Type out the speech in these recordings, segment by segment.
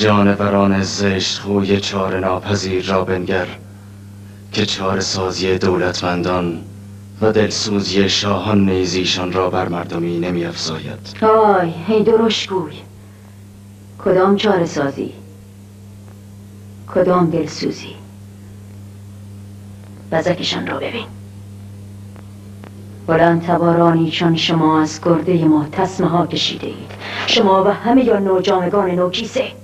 جانوران زشت خوی چار ناپذیر را بنگر که چار سازی دولتمندان و دلسوزی شاهان نیزیشان را بر مردمی نمی افزاید آی هی درشت گوی. کدام چاره سازی؟ کدام دلسوزی؟ بزکشان را ببین. بلند تبارانی چون شما از گرده ما تسمه ها کشیده اید شما و همه یا نوجامگان نوکیسه.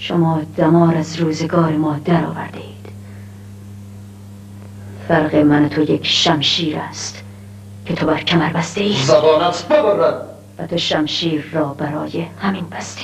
شما دمار از روزگار ما در آورده اید فرق من و تو یک شمشیر است که تو بر کمر بسته ای زبانت ببرد. و تو شمشیر را برای همین بسته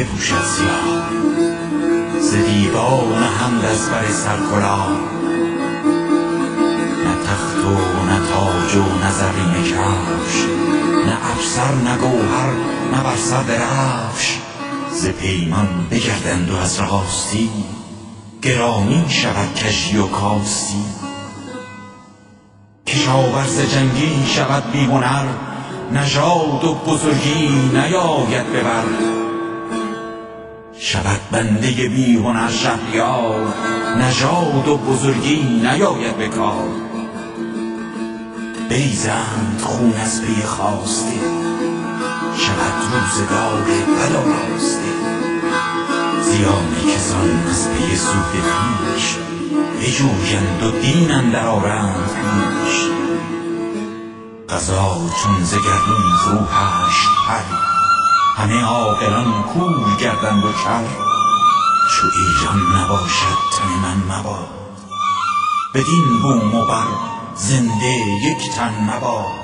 ایشان بپوشد سیاه ز دیوان هم از بر سرکلا نه تخت و نه تاج و نه زرین کفش نه افسر نه گوهر نه بر سر درفش. ز پیمان بگردند و از راستی گرامی شود کشی و کاستی. کشاورز جنگی شود بی نژاد و بزرگی نیاید به بر شود بنده بی هنر شهریار نژاد و بزرگی نیاید به کار. بریزند خون از پی خواسته شود روزگار بد آراسته. زیان کسان از پی سود پیش بجویند و دین اندر آرند پیش. قضا چون زگردون روحش پری همه عاقلان کور گردند و کر. چو ایران نباشد تن من مباد. بدین بوم و بر زنده یک تن مباد.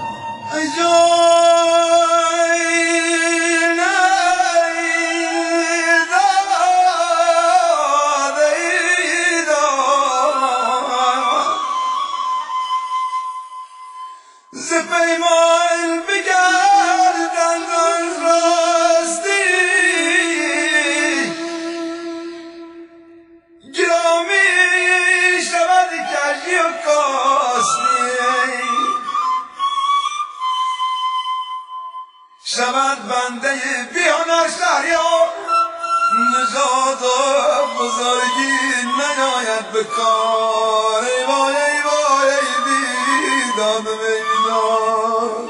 بزرگی نیاید به کار. ای وای ای وای ای بیدان بیداد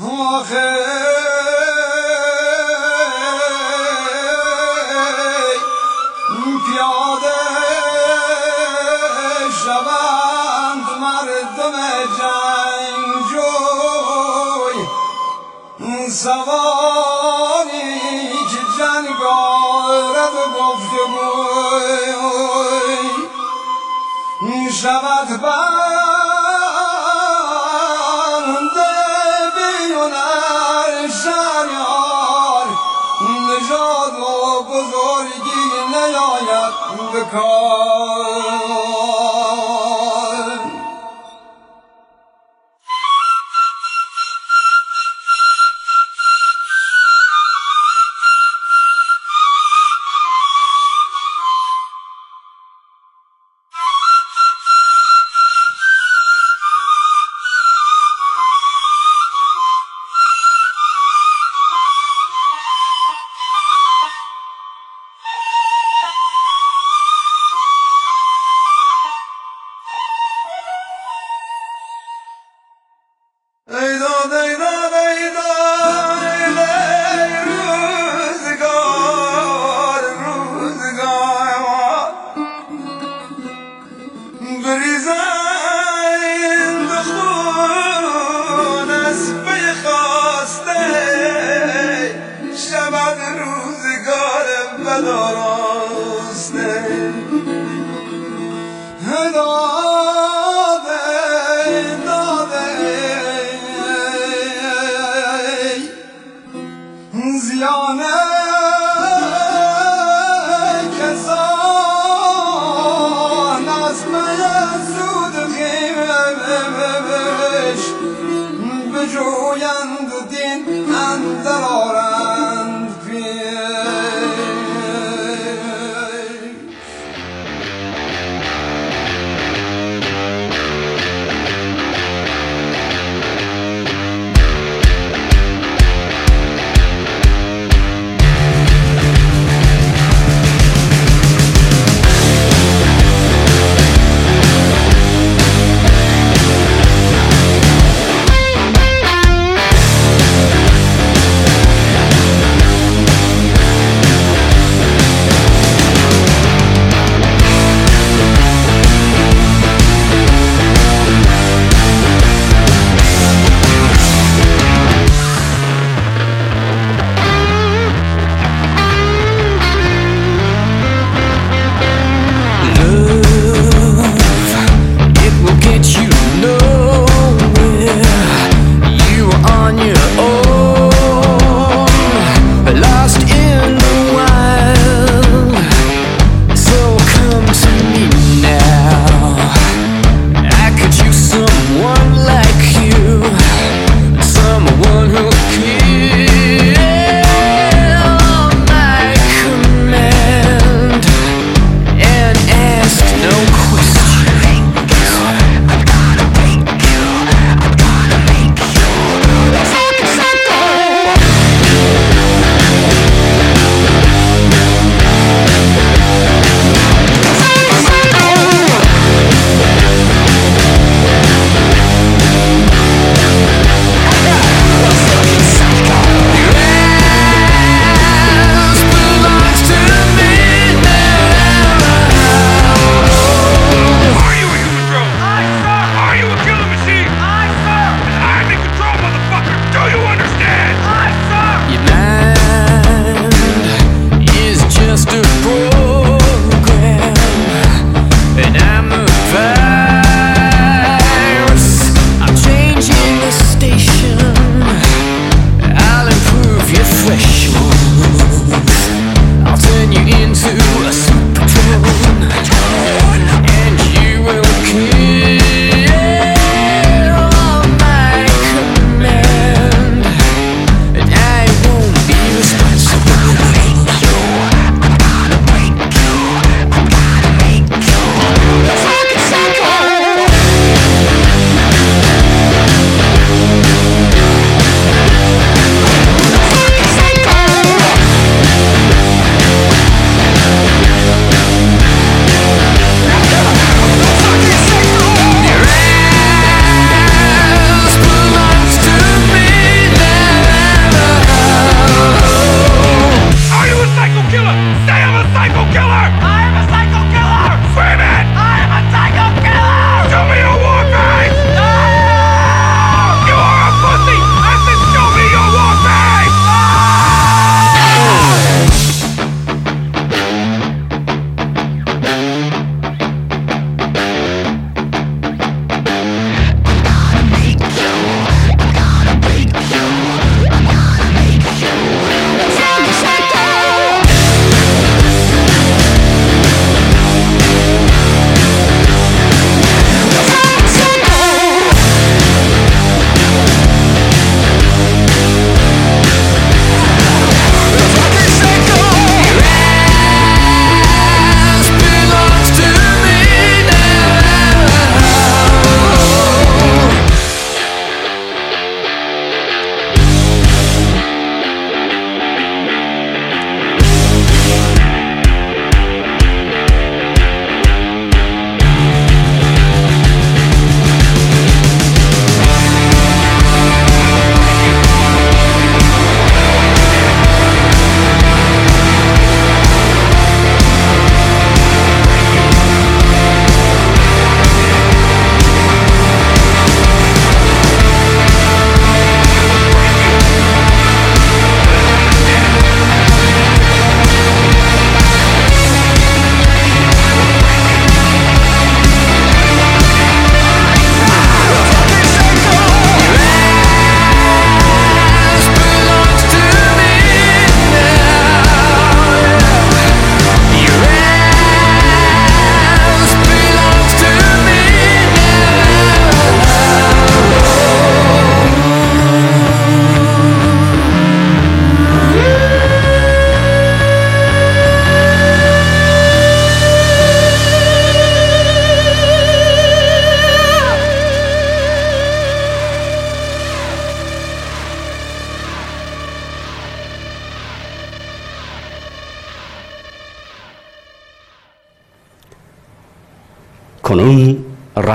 آخه پیاده جوی. من گارد گفته بوی شود بنده بیون شریار نجاد و بزرگی نیاید به کار.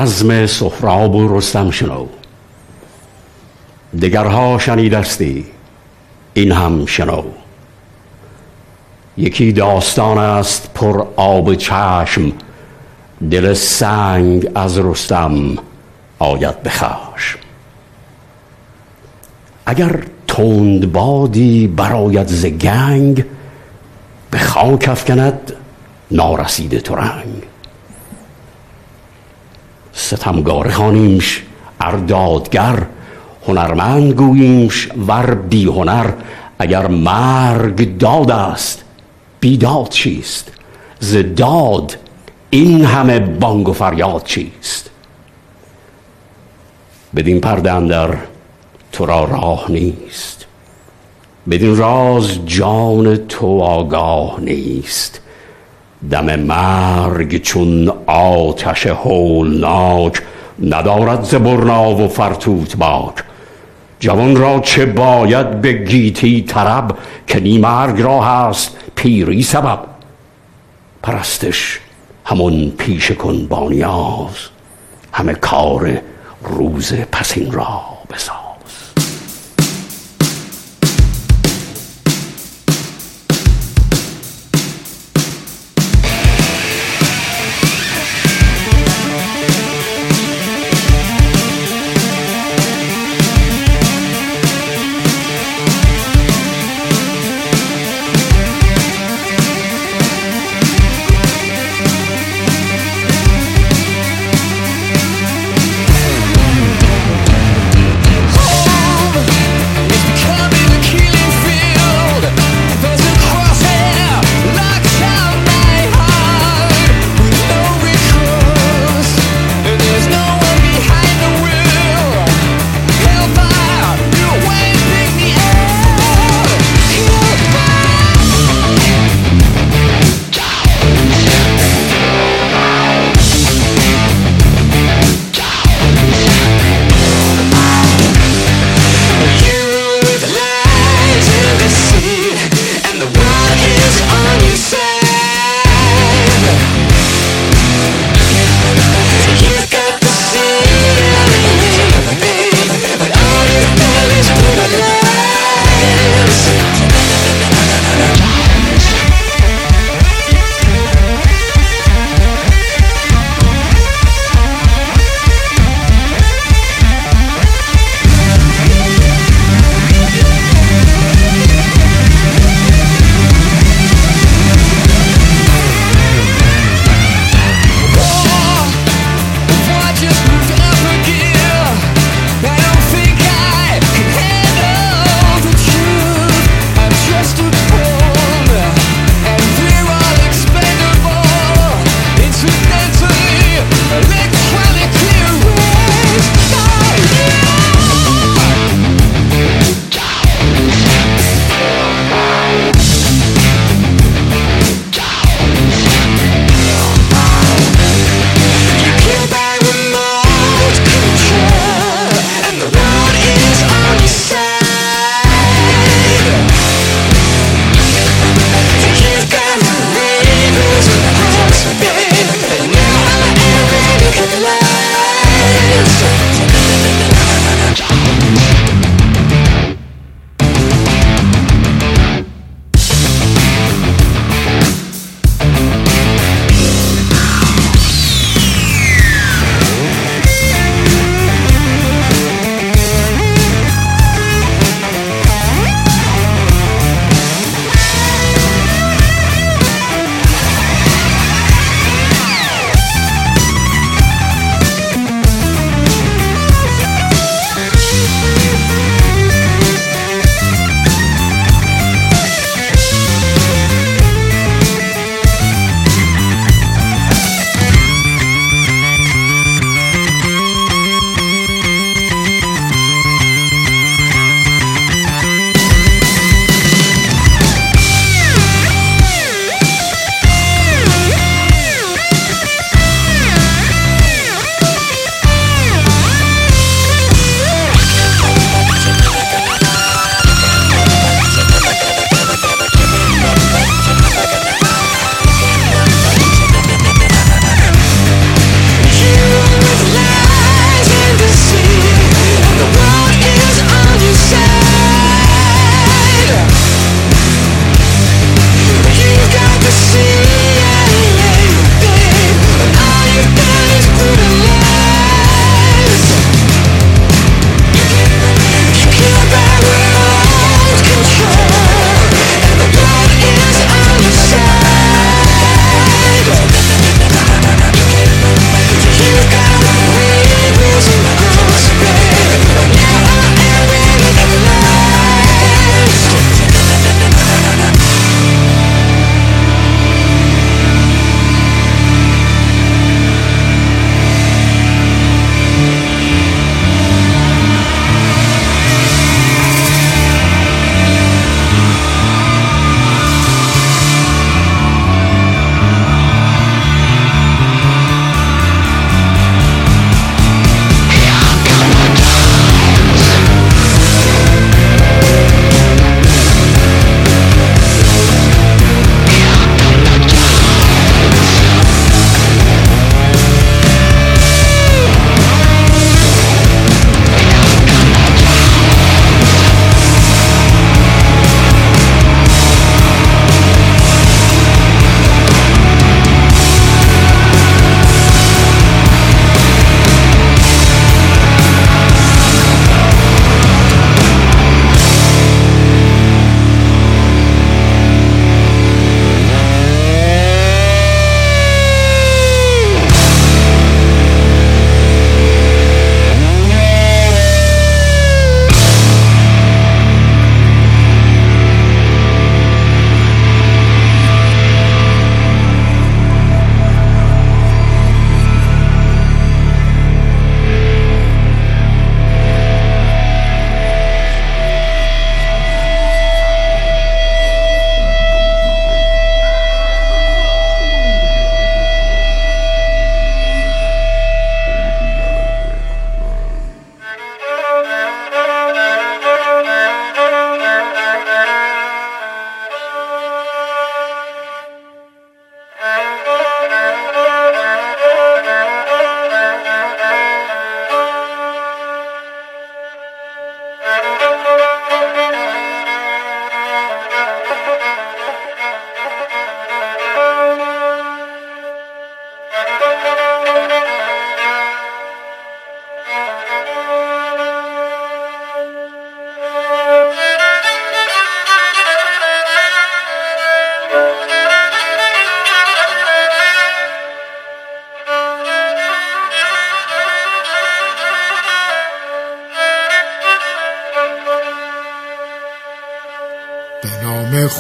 رزم سهراب و رستم شنو. دگرها شنیدستی این هم شنو. یکی داستان است پر آب چشم دل سنگ از رستم آید بخشم اگر تند بادی براید ز گنگ به خاک افکند نارسیده ترنگ. ستمگاره خانیمش اردادگر هنرمند گوییمش ور بی هنر اگر مرگ داد است بیداد چیست؟ ز داد این همه بانگ و فریاد چیست؟ بدین پرده اندر تو را راه نیست بدین راز جان تو آگاه نیست. دم مرگ چون آتش هولناک ندارد ز و فرتوت باک. جوان را چه باید به گیتی طرب که نی مرگ را هست پیری سبب. پرستش همون پیش کن با نیاز همه کار روز پسین را بساز.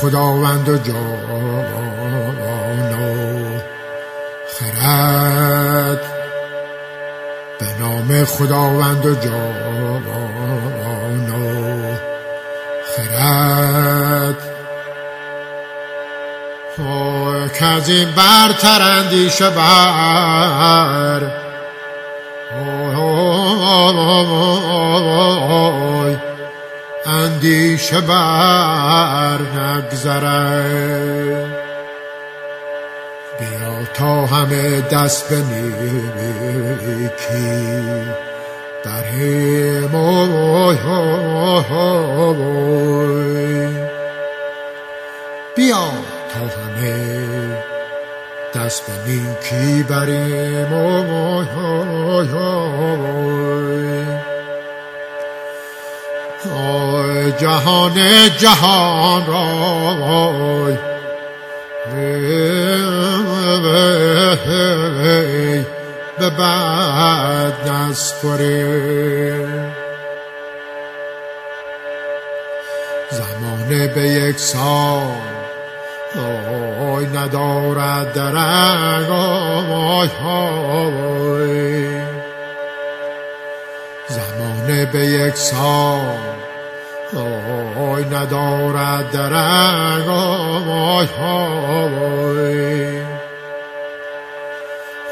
خداوند و جان و خرد به نام خداوند و جان و خرد که از این برتر اندیشه بر اندیشه بر نگذره. بیا تا همه دست به نیکی بریم بیا تا همه دست به نیکی بریم جهان جهان رای. به بد نسپریم زمانه به یک سال آی ندارد درنگ آی های. زمانه به یک سال آی ندارد درنگ های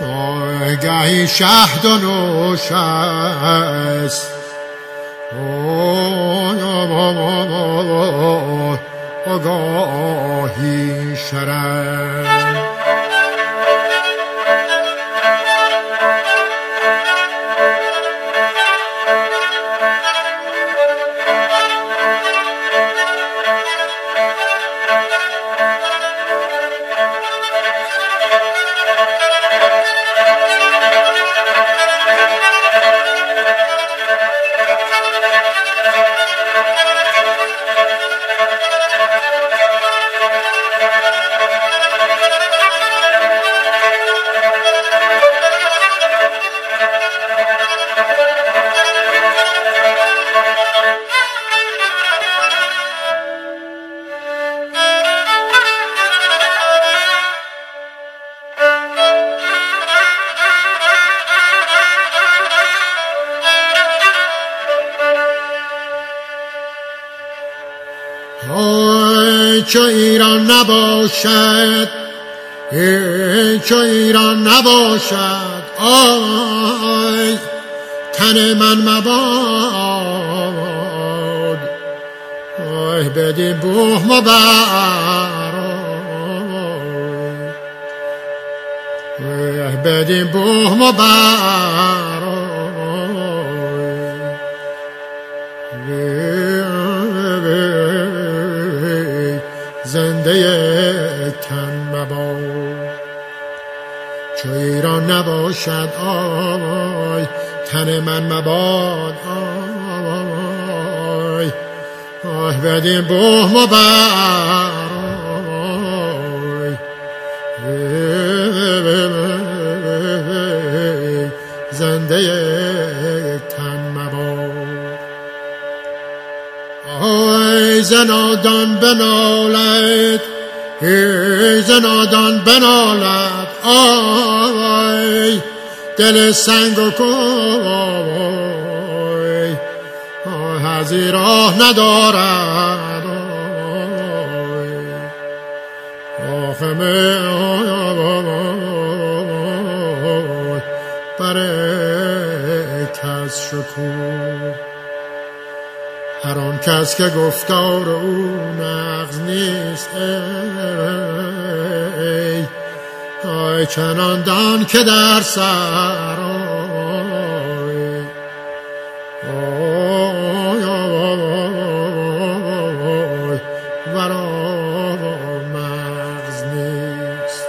آی گهی شهد و نوش است آی آگاهی شرم ای چو ایران نباشد. آی تن من مباد. آی بدین بوه مبر آی بدین بوه مبر نباشد آی تن من مباد. آی آی بدین بوم و بر آی زنده تن مباد. آی زنادان بنالد ای زنادان بنالد آی دل سنگ و کوی هزی راه ندارد می آی برای کس شکوه هر آن کس که گفتار او نغز نیست ای آی چنان دان که در سر آی. آی آی ورا مغز نیست.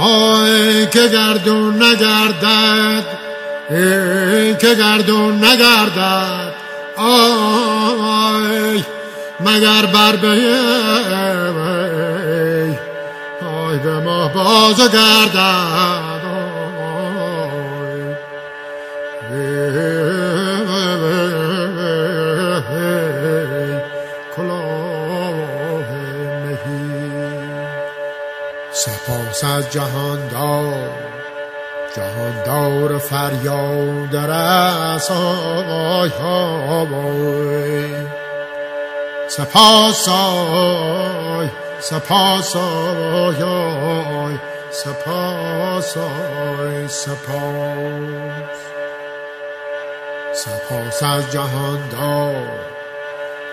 آی که گردون نگردد ای که گردون نگردد. آی مگر بر به ای به ما باز گردد. سپاس از جهاندار. جهاندار فریاد رسای ها سپاس سپاس آی آی سپاس آی سپاس. سپاس از جهان دار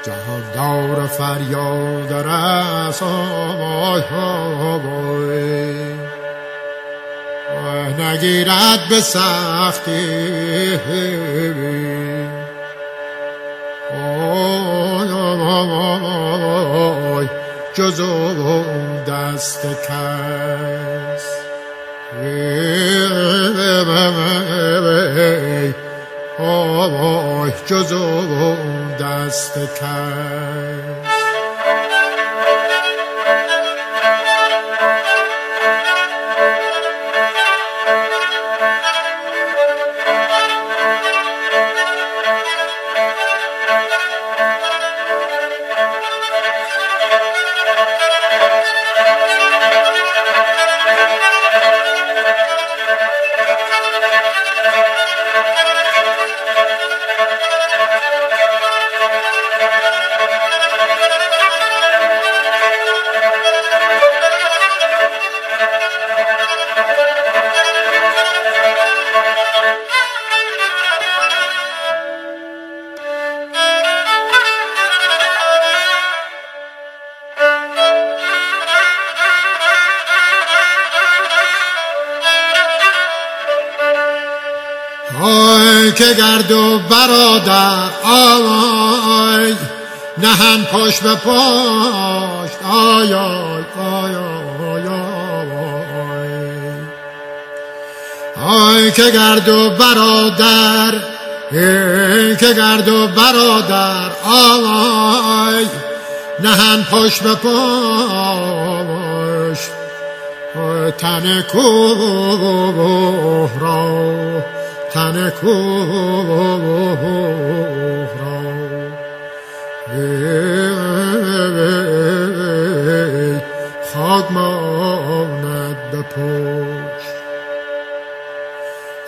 جهان دار فریاد رس. آی آی نگیرد به سختی. آی آی. جز دست کس آی جز دست کس که دو برادر آی نهند پشت به پشت آی آی آی آی آی. که گر دو برادر ای که گر دو برادر آی نهند پشت به آی تن کوه را تن کوه را خاک ماند به پشت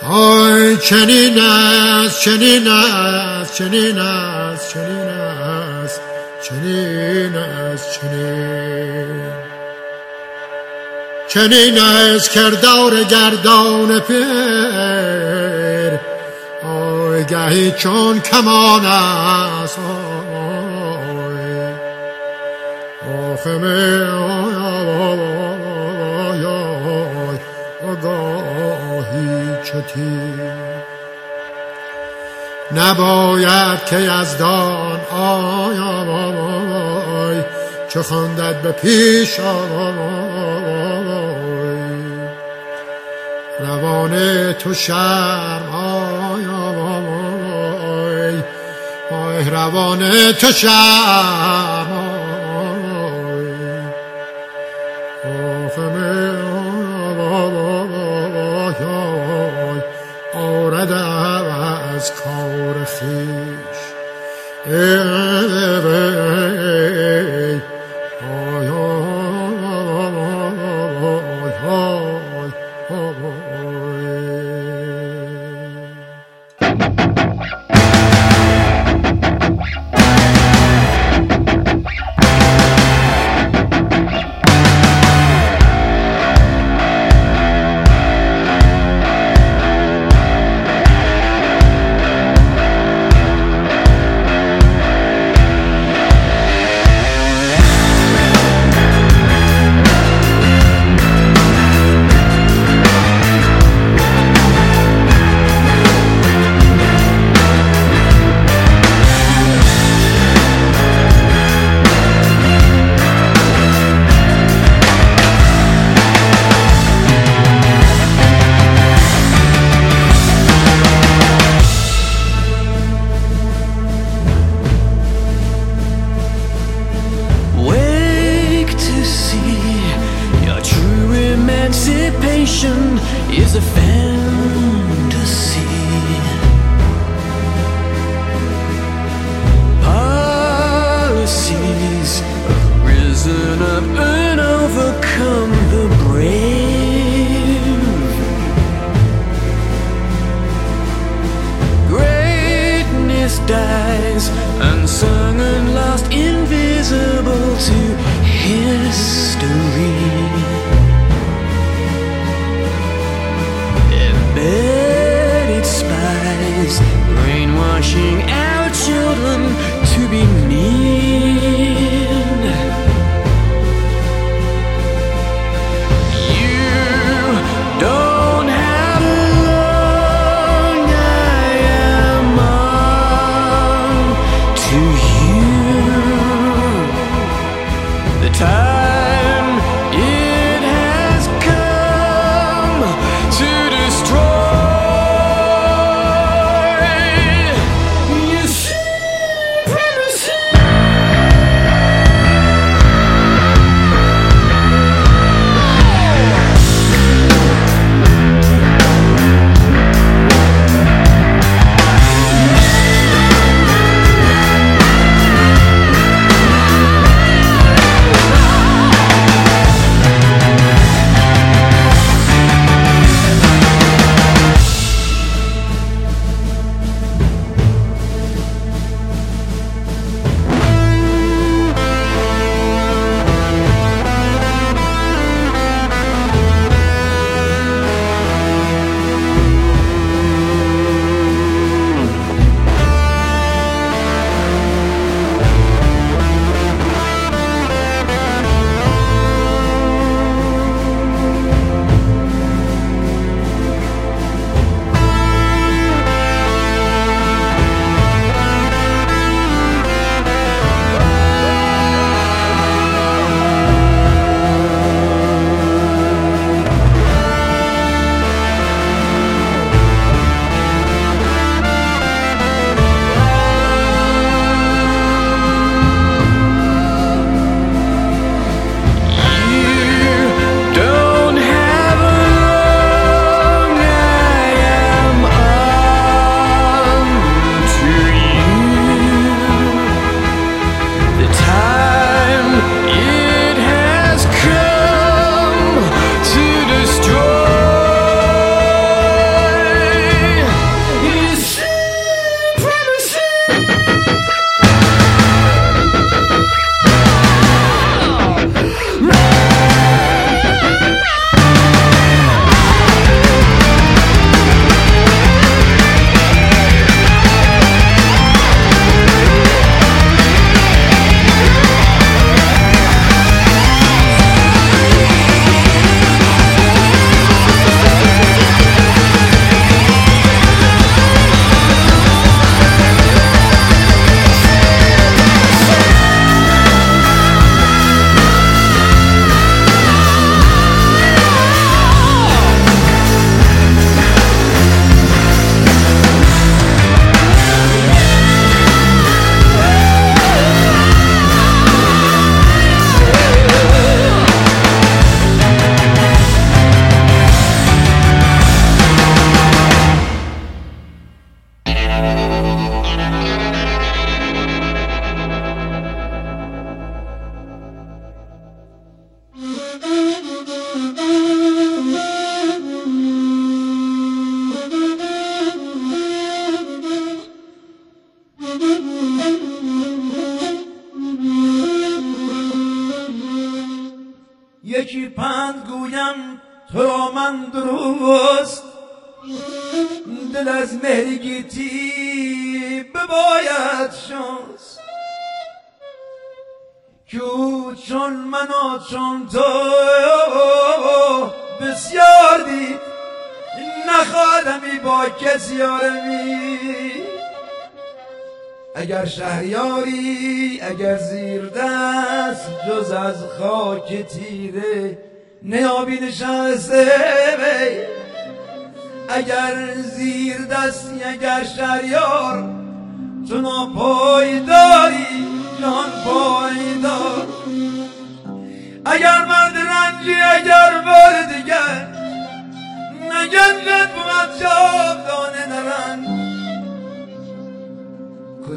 آی چنین است چنین است چنین است چنین است چنین است چنین چنین است کردار گردان پیر گهی چون کمان است. آخمه آگاهی چتی. نباید که یزدان آی آی چه خواندد به پیش آی. روان تو شرم آی روان تو شرم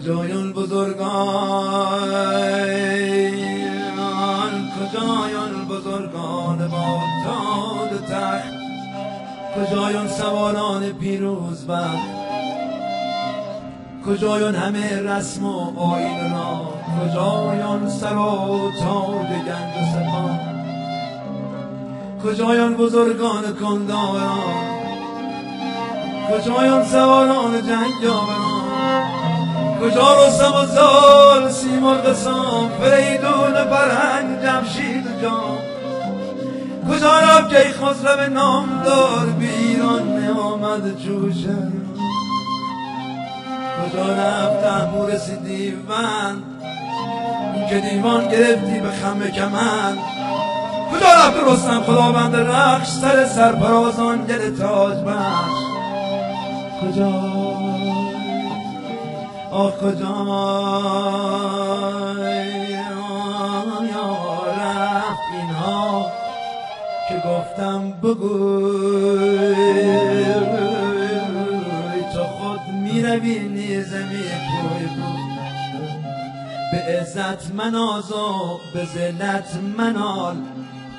کجایان بزرگان کجایان بزرگان با تاد تخت کجایان سواران پیروز بخت کجایان همه رسم و آین را کجایان سر و تاج گنج و سپاه کجایان بزرگان کنداران کجایان سواران جنگاوران کجا رستم و زال سیمرغ سام فریدون فرهنگ جمشید جام. کجا رفت که خسرو به ایران نامد جوشن کجا رفت تحمور سی دیوان که دیوان گرفتی به خم کمن. کجا رفت رستم خداوند رخش؟ سر سرپرازان گل تاج بخش. کجا آه کجا رفت اینها که گفتم بگوی تو خود می‌روی نیزه میپوی به عزت مناز و به ذلت منال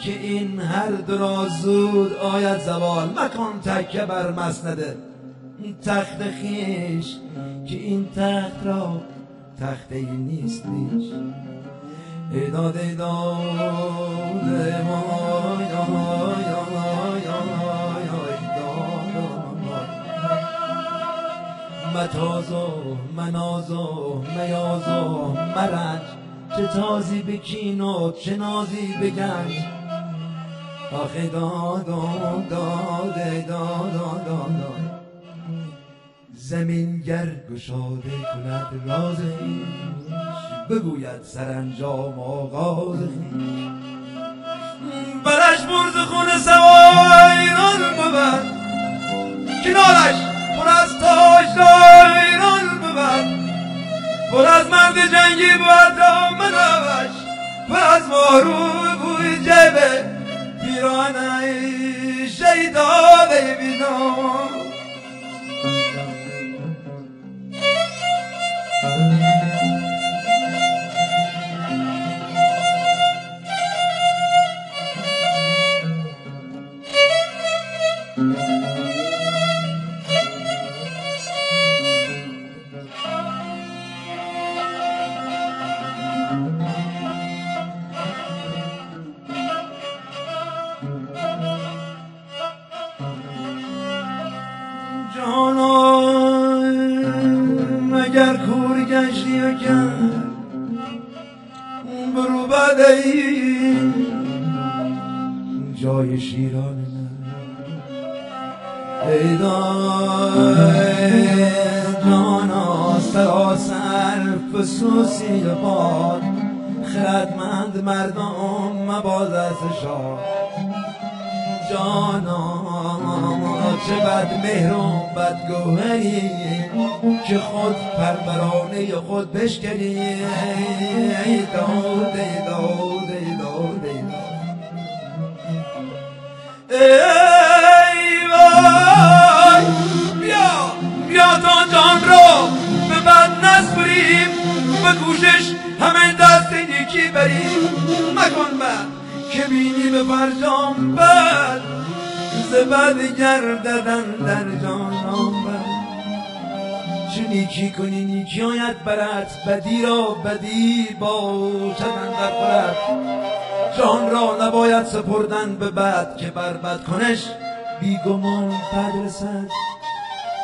که این هر دو زود آید زوال. مکن تکه بر مسنده تخت خیش که این تخت را تخته نیست بیش ایداد ایداد متاز و مناز و میاز و مرنج چه تازی بکین و چه نازی بگنج آخه داد داد داد داد داد. زمینگر گشاده کند راز خیش بگوید سرانجام آغاز برش برز خون سوایران بود کنارش پر از تاج ایران بود. پر از مرد جنگی بود دامنش پر از مارو بوی جبه پیرانه شیداده بینام بدی را بدی باشد در خورد جان را نباید سپردن به بد که بر بد کنش. بیگمان بد رسد.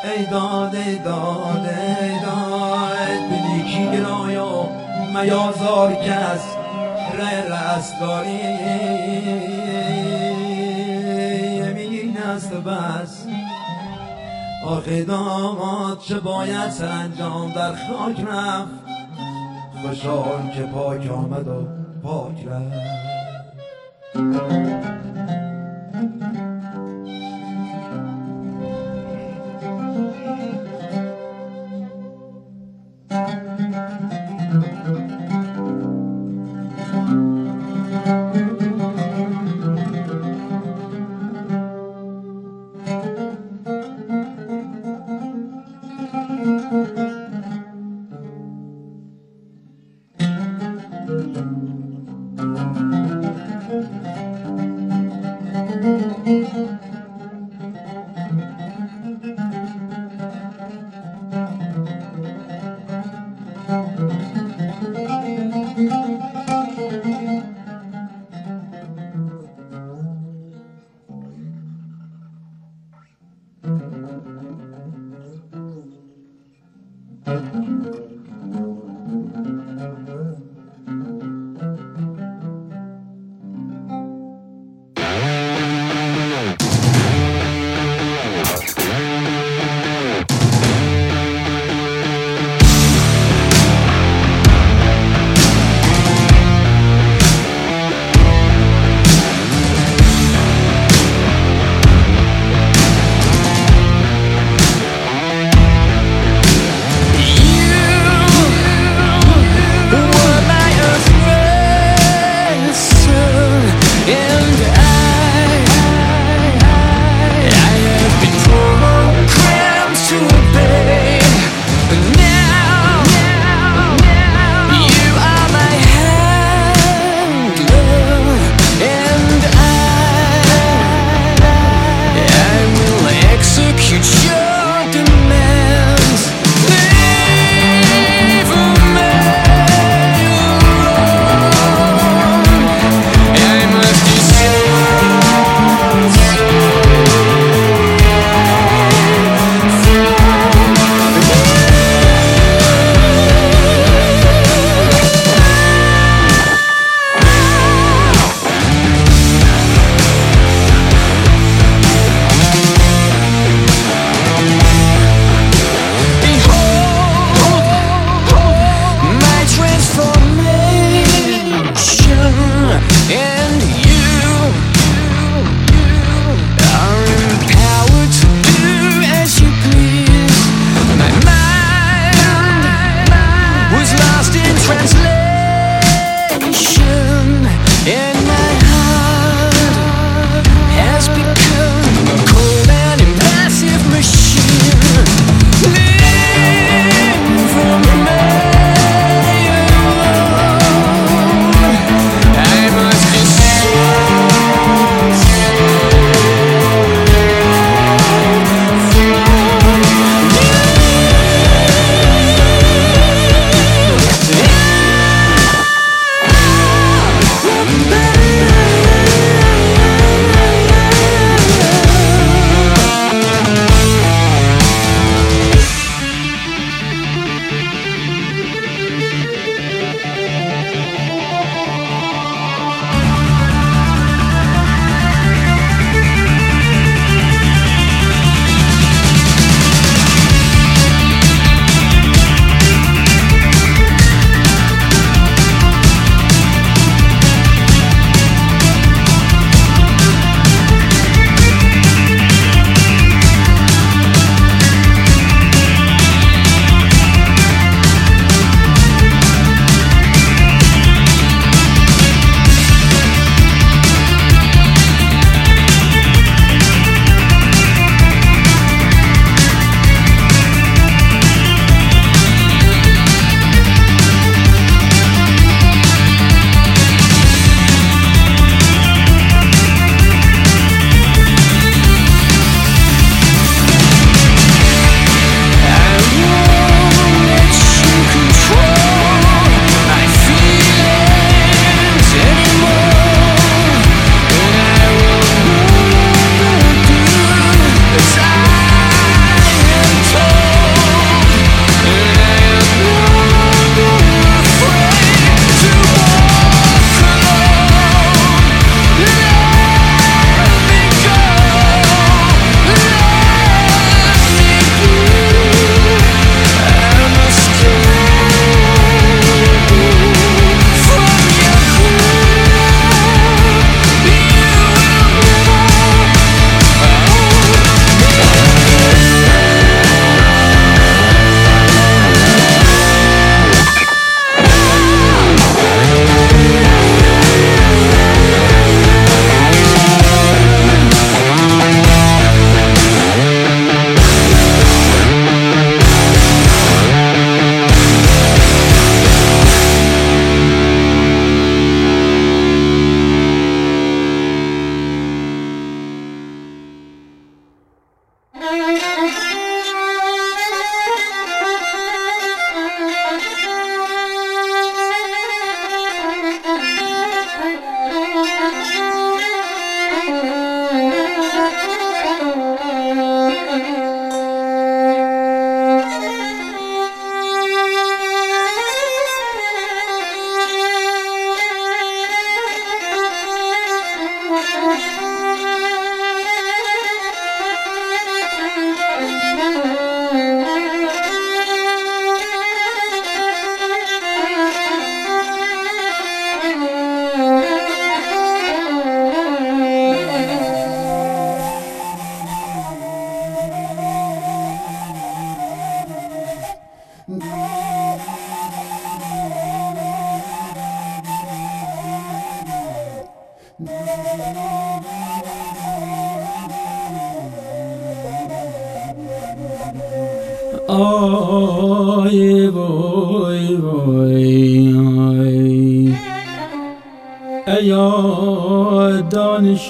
ای داد ای داد ای داد. به نیکی گرایا میازار کس. ره رستگاری. یمین است بس. آخه داماد چه باید سرانجام در خاک رفت. خوشحال که پاک آمد و پاک رفت.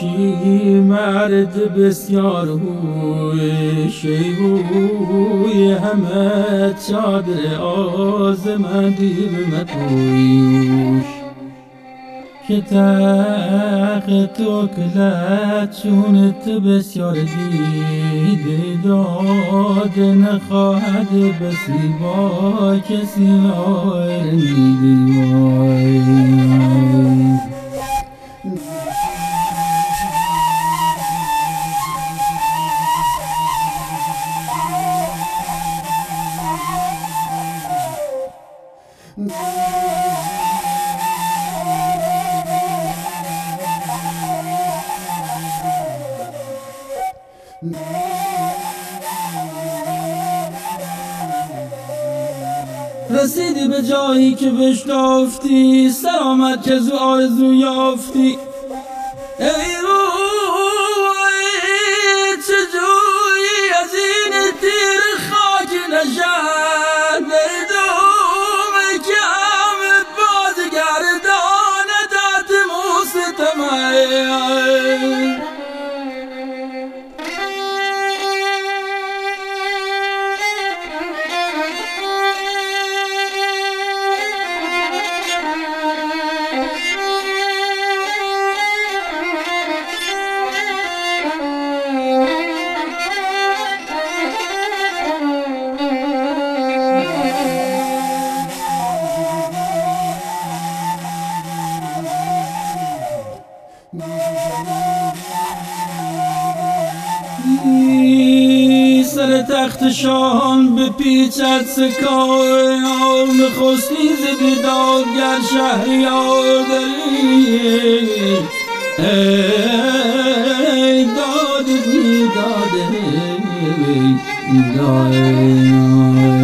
دانشی مرد بسیار هوی شیبوی همه چادر آزمندی به مکویش که تق تو کلت چونت بسیار دیده داد نخواهد بسی با کسی آر رسیدی به جایی که بشتافتی سلامت که زو آرزو یافتی. ای شاهان به پیچت سکای نخستی ز بیدادگر شهریار ای داد داد آی